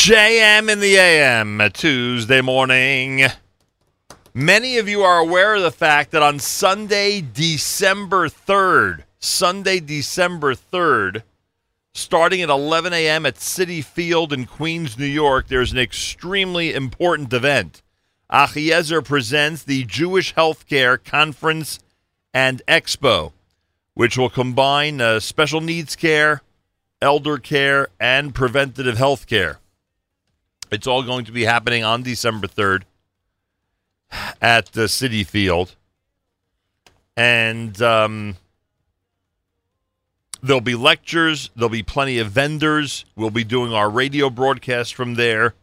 JM in the AM Tuesday morning. Many of you are aware of the fact that on Sunday, December 3rd, Sunday, December 3rd, starting at 11 a.m. at Citi Field in Queens, New York, there's an extremely important event. Achiezer presents the Jewish Healthcare Conference and Expo, which will combine uh, special needs care, elder care, and preventative health care. It's all going to be happening on December 3rd at the Citi Field. And um, there'll be lectures, there'll be plenty of vendors. We'll be doing our radio broadcast from there.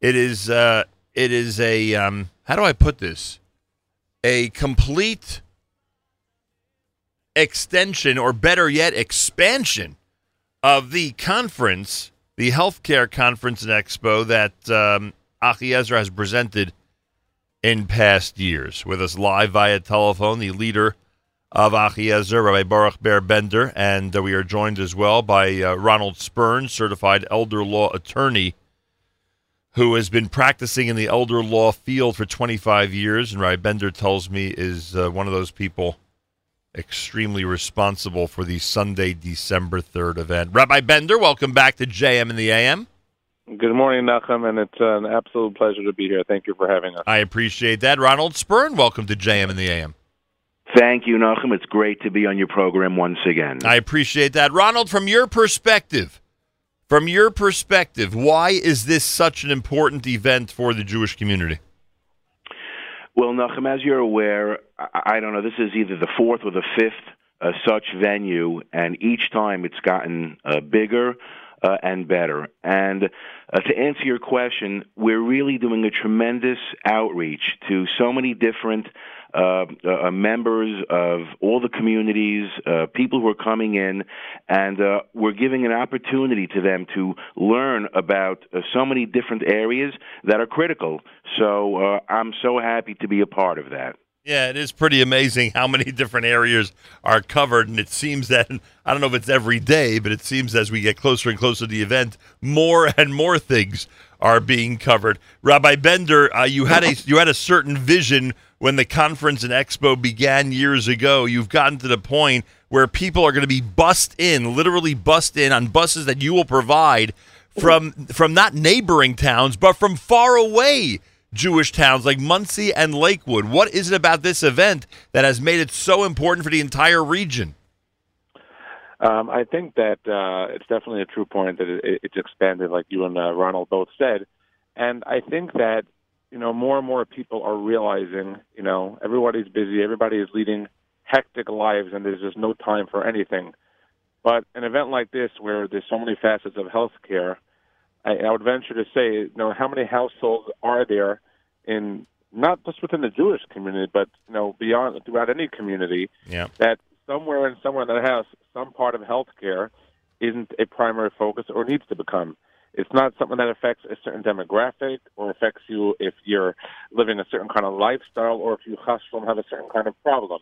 It is uh, it is a um, how do I put this? A complete extension, or better yet, expansion of the conference, the healthcare conference and expo that um, has presented in past years. With us live via telephone, the leader of Achiezer, Rabbi Baruch Ber Bender, and uh, we are joined as well by uh, Ronald Spern, certified elder law attorney, who has been practicing in the elder law field for 25 years, and Rabbi Bender tells me is uh, one of those people extremely responsible for the Sunday, December 3rd event. Rabbi Bender, welcome back to JM in the AM. Good morning, Nachum, and it's an absolute pleasure to be here. Thank you for having us. I appreciate that. Ronald Spern, welcome to JM in the AM. Thank you, Nachum. It's great to be on your program once again. I appreciate that. Ronald, from your perspective, from your perspective, why is this such an important event for the Jewish community? Well, Nachum, as you're aware, I, don't know, this is either the fourth or the fifth uh, such venue, and each time it's gotten uh, bigger uh, and better. And uh, to answer your question, we're really doing a tremendous outreach to so many different uh, uh, members of all the communities, people who are coming in, and we're giving an opportunity to them to learn about so many different areas that are critical. So I'm so happy to be a part of that. Yeah, it is pretty amazing how many different areas are covered, and it seems that I don't know if it's every day, but it seems as we get closer and closer to the event, more and more things are being covered. Rabbi Bender, uh, you had a you had a certain vision when the conference and expo began years ago. You've gotten to the point where people are going to be bussed in, literally bussed in on buses that you will provide from from not neighboring towns, but from far away Jewish towns like Monsey and Lakewood. What is it about this event that has made it so important for the entire region? Um, I think that uh, it's definitely a true point that it, it's expanded, like you and uh, Ronald both said. And I think that, you know, more and more people are realizing, you know, everybody's busy, everybody is leading hectic lives, and there's just no time for anything. But an event like this, where there's so many facets of healthcare, I, I would venture to say, you know, how many households are there in not just within the Jewish community, but you know, beyond throughout any community, Yeah. that somewhere and somewhere in that house, some part of healthcare isn't a primary focus or needs to become. It's not something that affects a certain demographic or affects you if you're living a certain kind of lifestyle or if you hustle have a certain kind of problem.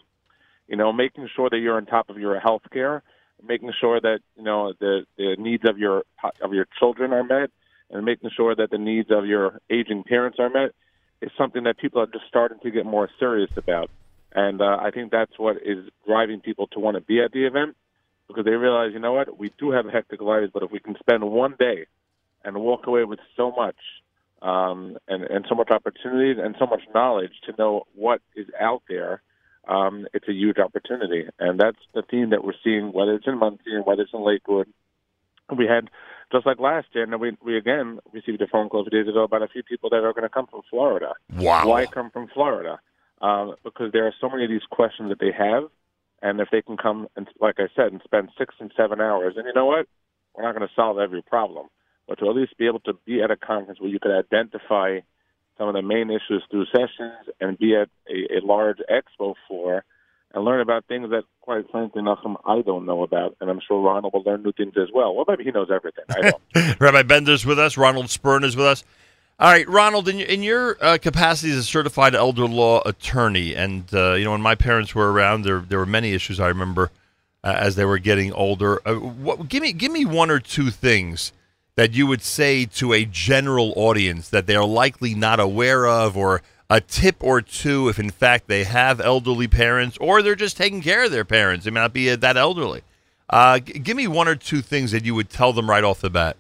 You know, making sure that you're on top of your health care, making sure that you know the the needs of your of your children are met, and making sure that the needs of your aging parents are met is something that people are just starting to get more serious about. And uh, I think that's what is driving people to want to be at the event because they realize, you know what, we do have hectic lives, but if we can spend one day and walk away with so much um, and, and so much opportunities and so much knowledge to know what is out there, um, it's a huge opportunity. And that's the theme that we're seeing, whether it's in Monsey and whether it's in Lakewood. We had, just like last year, and we, we again received a phone call a few days ago about a few people that are going to come from Florida. Wow. Why come from Florida? Um, because there are so many of these questions that they have, and if they can come and, like I said, and spend six and seven hours, and you know what, we're not going to solve every problem, but to at least be able to be at a conference where you could identify some of the main issues through sessions and be at a, a large expo floor and learn about things that, quite frankly, Nachum, I don't know about, and I'm sure Ronald will learn new things as well. Well, maybe he knows everything. I don't. Rabbi Bender's with us. Ronald Spern is with us. All right, Ronald, in in your uh, capacity as a certified elder law attorney, and uh, you know, when my parents were around, there there were many issues I remember uh, as they were getting older. Uh, what, give me give me one or two things that you would say to a general audience that they are likely not aware of, or a tip or two if, in fact, they have elderly parents or they're just taking care of their parents? They may not be that elderly. Uh, g- give me one or two things that you would tell them right off the bat.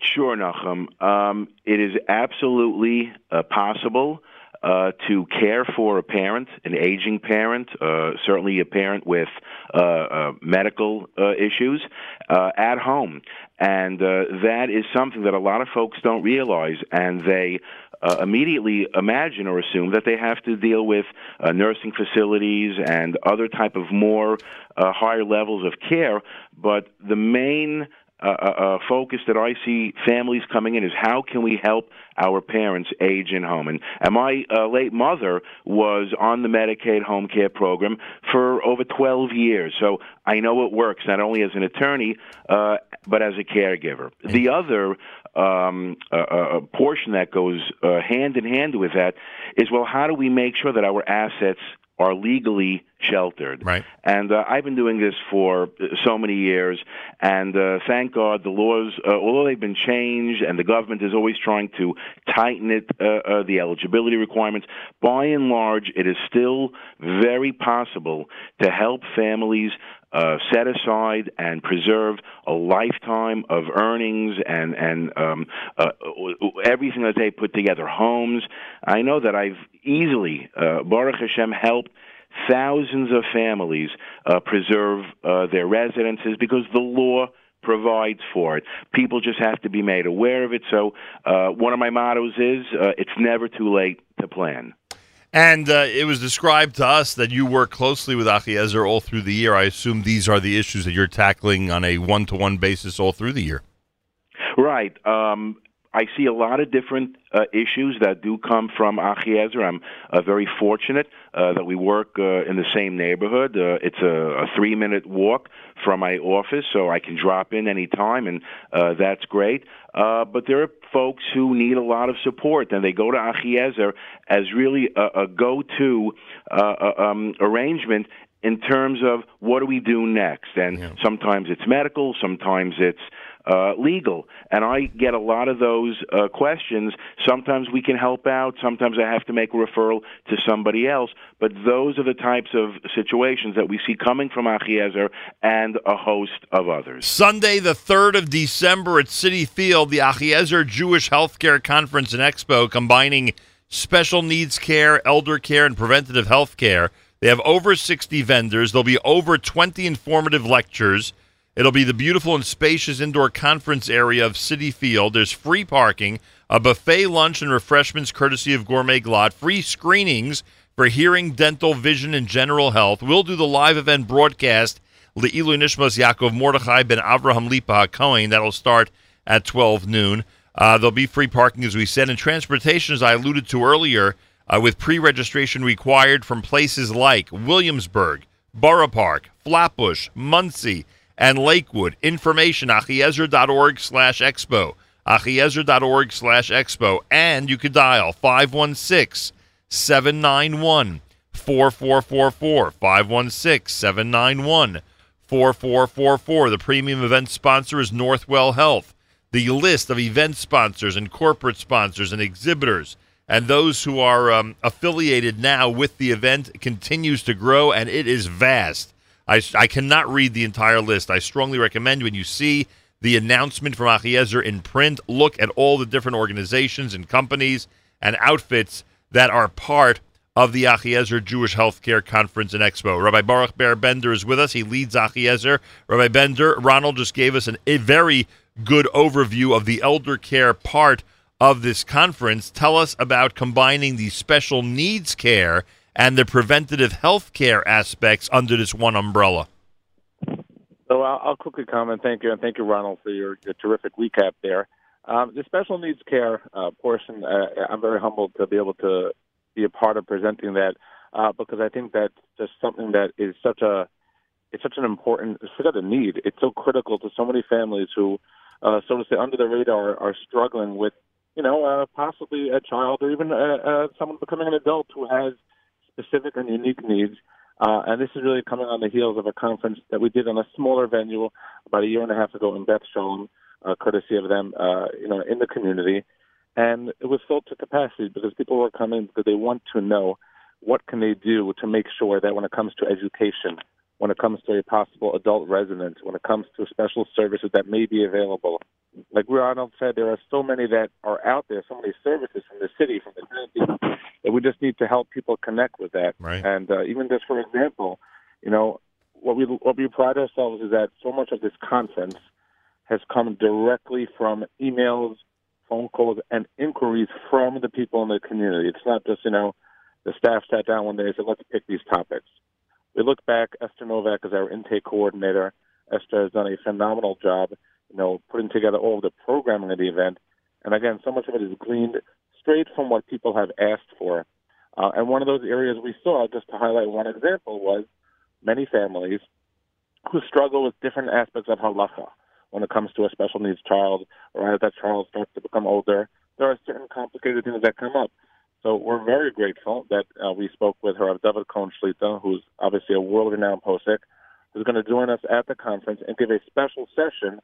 Sure, Nachum. Um, it is absolutely uh, possible uh, to care for a parent, an aging parent, uh, certainly a parent with uh, uh, medical uh, issues, at home. And that is something that a lot of folks don't realize, and they uh, immediately imagine or assume that they have to deal with uh, nursing facilities and other type of more uh, higher levels of care. But the main uh, uh, focus that I see families coming in is how can we help our parents age in home? And, and my uh, late mother was on the Medicaid home care program for over 12 years, so I know it works not only as an attorney uh, but as a caregiver. The other um, uh, portion that goes uh, hand in hand with that is well, how do we make sure that our assets are legally sheltered. Right. And uh, I've been doing this for so many years, and uh, thank God the laws, uh, although they've been changed, and the government is always trying to tighten it, uh, uh, the eligibility requirements. By and large, it is still very possible to help families uh, set aside and preserve a lifetime of earnings and and um, uh, everything that they put together, homes. I know that I've easily, uh, Baruch Hashem, helped thousands of families uh, preserve uh, their residences because the law provides for it. People just have to be made aware of it. So uh, one of my mottos is uh, it's never too late to plan. And uh, it was described to us that you work closely with Achiezer all through the year. I assume these are the issues that you're tackling on a one to one basis all through the year. Right. Um, I see a lot of different uh, issues that do come from Achiezer. I'm uh, very fortunate uh, that we work uh, in the same neighborhood. Uh, it's a, a three minute walk from my office, so I can drop in anytime, and uh, that's great. Uh, but there are folks who need a lot of support, and they go to Achiezer as really a, a go to uh, uh, um, arrangement in terms of what do we do next. And yeah. sometimes it's medical, sometimes it's uh, legal. And I get a lot of those uh, questions. Sometimes we can help out. Sometimes I have to make a referral to somebody else. But those are the types of situations that we see coming from Achiezer and a host of others. Sunday, the 3rd of December at Citi Field, the Achiezer Jewish Healthcare Conference and Expo combining special needs care, elder care, and preventative health care. They have over 60 vendors. There'll be over 20 informative lectures. It'll be the beautiful and spacious indoor conference area of Citi Field. There's free parking, a buffet lunch and refreshments courtesy of Gourmet Glatt, free screenings for hearing, dental, vision, and general health. We'll do the live event broadcast, Le'ilu Nishmas Yaakov Mordechai ben Avraham Lipa Cohen. That'll start at 12 noon. Uh, there'll be free parking, as we said, and transportation, as I alluded to earlier, uh, with pre registration required from places like Williamsburg, Borough Park, Flatbush, Monsey, and Lakewood. Information, achiezer.org slash expo. achiezer.org slash expo. And you can dial 516 791 4444. 516 791 4444. The premium event sponsor is Northwell Health. The list of event sponsors and corporate sponsors and exhibitors and those who are um, affiliated now with the event continues to grow, and it is vast. I, I cannot read the entire list. I strongly recommend when you see the announcement from Achiezer in print, look at all the different organizations and companies and outfits that are part of the Achiezer Jewish Healthcare Conference and Expo. Rabbi Baruch Ber Bender is with us. He leads Achiezer. Rabbi Bender, Ronald just gave us an, a very good overview of the elder care part of this conference. Tell us about combining the special needs care and the preventative health care aspects under this one umbrella. So I'll, I'll quickly comment. Thank you, and thank you, Ronald, for your, your terrific recap there. Um, the special needs care uh, portion, uh, I'm very humbled to be able to be a part of presenting that uh, because I think that's just something that is such a it's such an important forget the need. It's so critical to so many families who, uh, so to say, under the radar are struggling with you know uh, possibly a child or even uh, uh, someone becoming an adult who has specific and unique needs. Uh, and this is really coming on the heels of a conference that we did on a smaller venue about a year and a half ago in Beth Shalom, uh, courtesy of them, uh, you know, in the community. And it was filled to capacity because people were coming because they want to know what can they do to make sure that when it comes to education, when it comes to a possible adult residence, when it comes to special services that may be available. Like we Ronald said, there are so many that are out there, so many services from the city, from the county, that we just need to help people connect with that. Right. And uh, even just for example, you know, what we what we pride ourselves is that so much of this conference has come directly from emails, phone calls, and inquiries from the people in the community. It's not just you know the staff sat down one day and said, let's pick these topics. We look back, Esther Novak is our intake coordinator. Esther has done a phenomenal job, you know, putting together all of the programming of the event. And again, so much of it is gleaned straight from what people have asked for. Uh, and one of those areas we saw, just to highlight one example, was many families who struggle with different aspects of halacha when it comes to a special needs child, or as that child starts to become older. There are certain complicated things that come up. So we're very grateful that uh, we spoke with her, David Cohen Shlita, who's obviously a world-renowned posek, who's going to join us at the conference and give a special session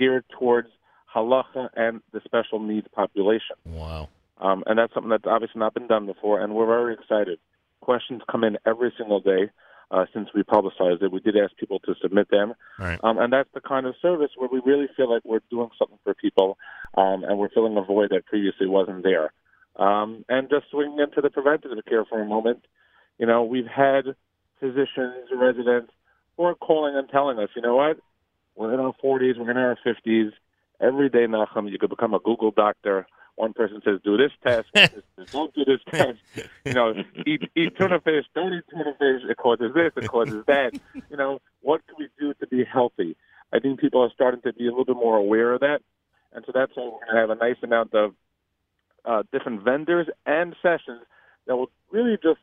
geared towards halacha and the special needs population. Wow. Um, and that's something that's obviously not been done before, and we're very excited. Questions come in every single day uh, since we publicized it. We did ask people to submit them, Right. um, and that's the kind of service where we really feel like we're doing something for people, um, and we're filling a void that previously wasn't there. Um, and just swinging into the preventative care for a moment, you know, we've had physicians, residents who are calling and telling us, you know what, we're in our 40s, we're in our 50s. Every day, Nachum, you could become a Google doctor. One person says, do this test. Says, don't do this test. You know, eat, eat tuna fish, don't eat tuna fish. It causes this, it causes that. You know, what can we do to be healthy? I think people are starting to be a little bit more aware of that. And so that's why we're going to have a nice amount of uh, different vendors and sessions that will really just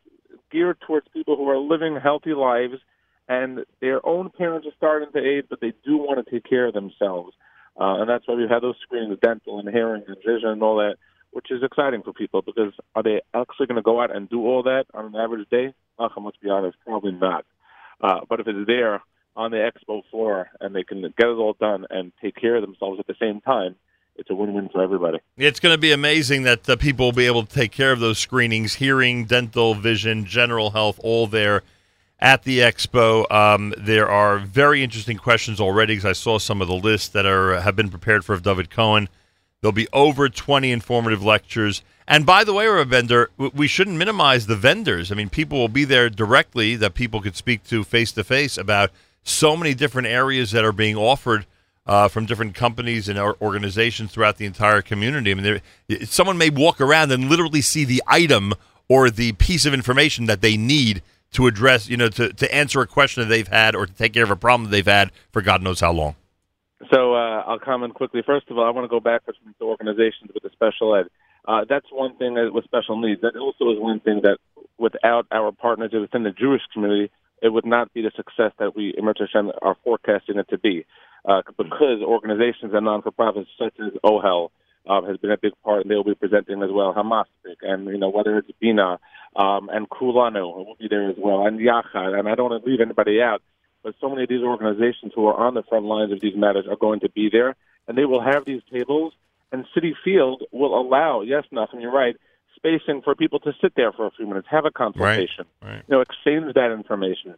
gear towards people who are living healthy lives and their own parents are starting to age, but they do want to take care of themselves. Uh, and that's why we've had those screenings, dental and hearing and vision and all that, which is exciting for people because are they actually going to go out and do all that on an average day? Uh, let's be honest, probably not. Uh, but if it's there on the expo floor and they can get it all done and take care of themselves at the same time, it's a win-win for everybody. It's going to be amazing that uh, people will be able to take care of those screenings, hearing, dental, vision, general health, all there at the expo. Um, there are very interesting questions already because I saw some of the lists that are have been prepared for David Cohen. There'll be over 20 informative lectures. And by the way, we're a vendor. We shouldn't minimize the vendors. I mean, people will be there directly that people could speak to face to face about so many different areas that are being offered uh, from different companies and organizations throughout the entire community. I mean, someone may walk around and literally see the item or the piece of information that they need to address, you know, to, to answer a question that they've had or to take care of a problem that they've had for God knows how long. So uh, I'll comment quickly. First of all, I want to go backwards to organizations with the special ed. Uh, that's one thing that, with special needs. That also is one thing that without our partners within the Jewish community, it would not be the success that we, Emerge Hashem, are forecasting it to be. Uh, because organizations and non-for-profits such as OHEL uh, has been a big part, and they'll be presenting as well. Hamaspik, and you know whether it's Bina um, and Kulanu will be there as well, and Yachad, and I don't want to leave anybody out but so many of these organizations who are on the front lines of these matters are going to be there, and they will have these tables. And Citi Field will allow, yes, nothing, you're right, spacing for people to sit there for a few minutes, have a consultation, right. you know, exchange that information.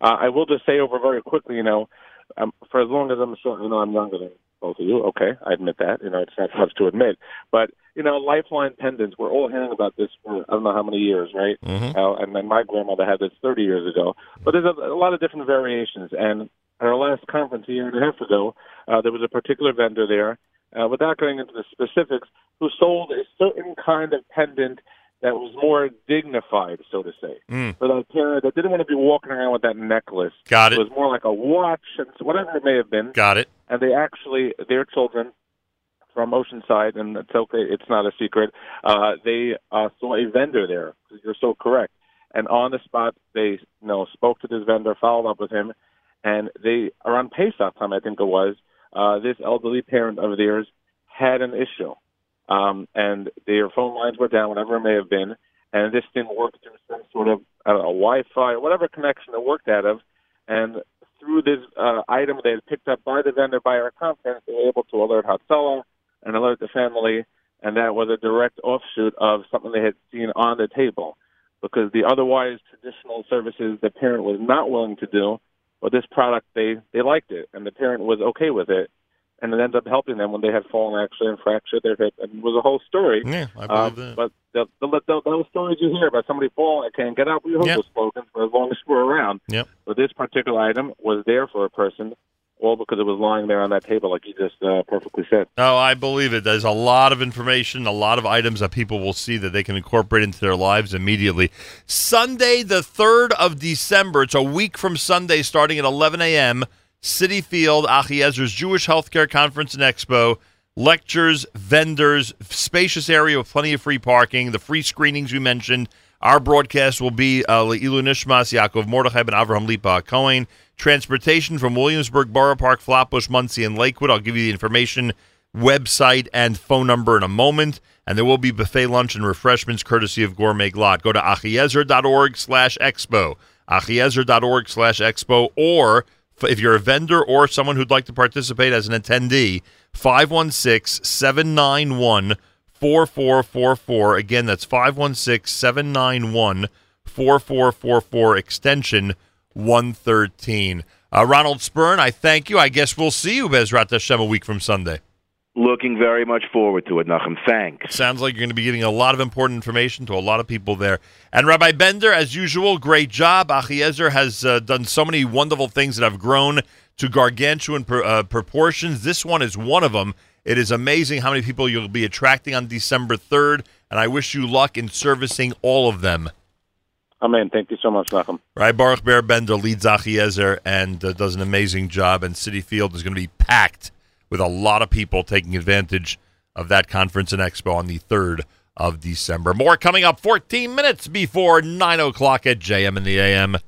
Uh, I will just say over very quickly, you know, um, for as long as I'm sure, you know, I'm younger than both of you. Okay, I admit that. You know, it's not much to admit, but you know, lifeline pendants. We're all hearing about this for I don't know how many years, right? Mhm. Uh, and then my grandmother had this 30 years ago. But there's a, a lot of different variations. And at our last conference a year and a half ago, uh, there was a particular vendor there, uh, without going into the specifics, who sold a certain kind of pendant that was more dignified, so to say, Mm. for that parent that didn't want to be walking around with that necklace. Got It it. was more like a watch and whatever it may have been Got it. and they actually their children from Oceanside, and it's okay, it's not a secret. Uh, they uh, saw a vendor there. You're so correct. And on the spot, they you know spoke to this vendor, followed up with him, and they around Pesach time, I think it was. Uh, this elderly parent of theirs had an issue, um, and their phone lines were down, whatever it may have been, and this didn't work through some sort of I don't know, Wi-Fi or whatever connection it worked out of, and through this uh, item they had picked up by the vendor by our conference, they were able to alert Hatzalah and alert the family, and that was a direct offshoot of something they had seen on the table. Because the otherwise traditional services the parent was not willing to do, but this product they they liked it, and the parent was okay with it, and it ended up helping them when they had fallen actually and fractured their hip, and it was a whole story. Yeah, I believe Um, that. but the, the, the, those stories you hear about somebody falling, and can't get up, we hope Yep. those slogans for as long as we're around. Yep. But this particular item was there for a person, all because it was lying there on that table, like you just uh, perfectly said. Oh, I believe it. There's a lot of information, a lot of items that people will see that they can incorporate into their lives immediately. Sunday, the 3rd of December, it's a week from Sunday, starting at 11 a.m., Citi Field, Achiezer's Jewish Healthcare Conference and Expo. Lectures, vendors, spacious area with plenty of free parking, the free screenings we mentioned. Our broadcast will be uh, Le'ilu Nishmas, Yaakov Mordechai, ben Avraham Lipa Cohen. Transportation from Williamsburg, Borough Park, Flatbush, Monsey, and Lakewood. I'll give you the information, website, and phone number in a moment. And there will be buffet lunch and refreshments courtesy of Gourmet Glatt. Go to achiezer.org slash expo, achiezer.org slash expo, or if you're a vendor or someone who'd like to participate as an attendee, 516 791 4444. Again, that's 516 791 4444, extension 113. Uh, Ronald Spern, I thank you. I guess we'll see you, Bezrat Hashem, a week from Sunday. Looking very much forward to it, Nachum. Thanks. Sounds like you're going to be giving a lot of important information to a lot of people there. And Rabbi Bender, as usual, great job. Achiezer has uh, done so many wonderful things that have grown to gargantuan pr- uh, proportions. This one is one of them. It is amazing how many people you'll be attracting on December 3rd, and I wish you luck in servicing all of them. Amen. Thank you so much, Malcolm. Right, Baruch Ber Bender leads Achiezer and uh, does an amazing job, and Citi Field is going to be packed with a lot of people taking advantage of that conference and expo on the 3rd of December. More coming up 14 minutes before 9 o'clock at JM in the AM.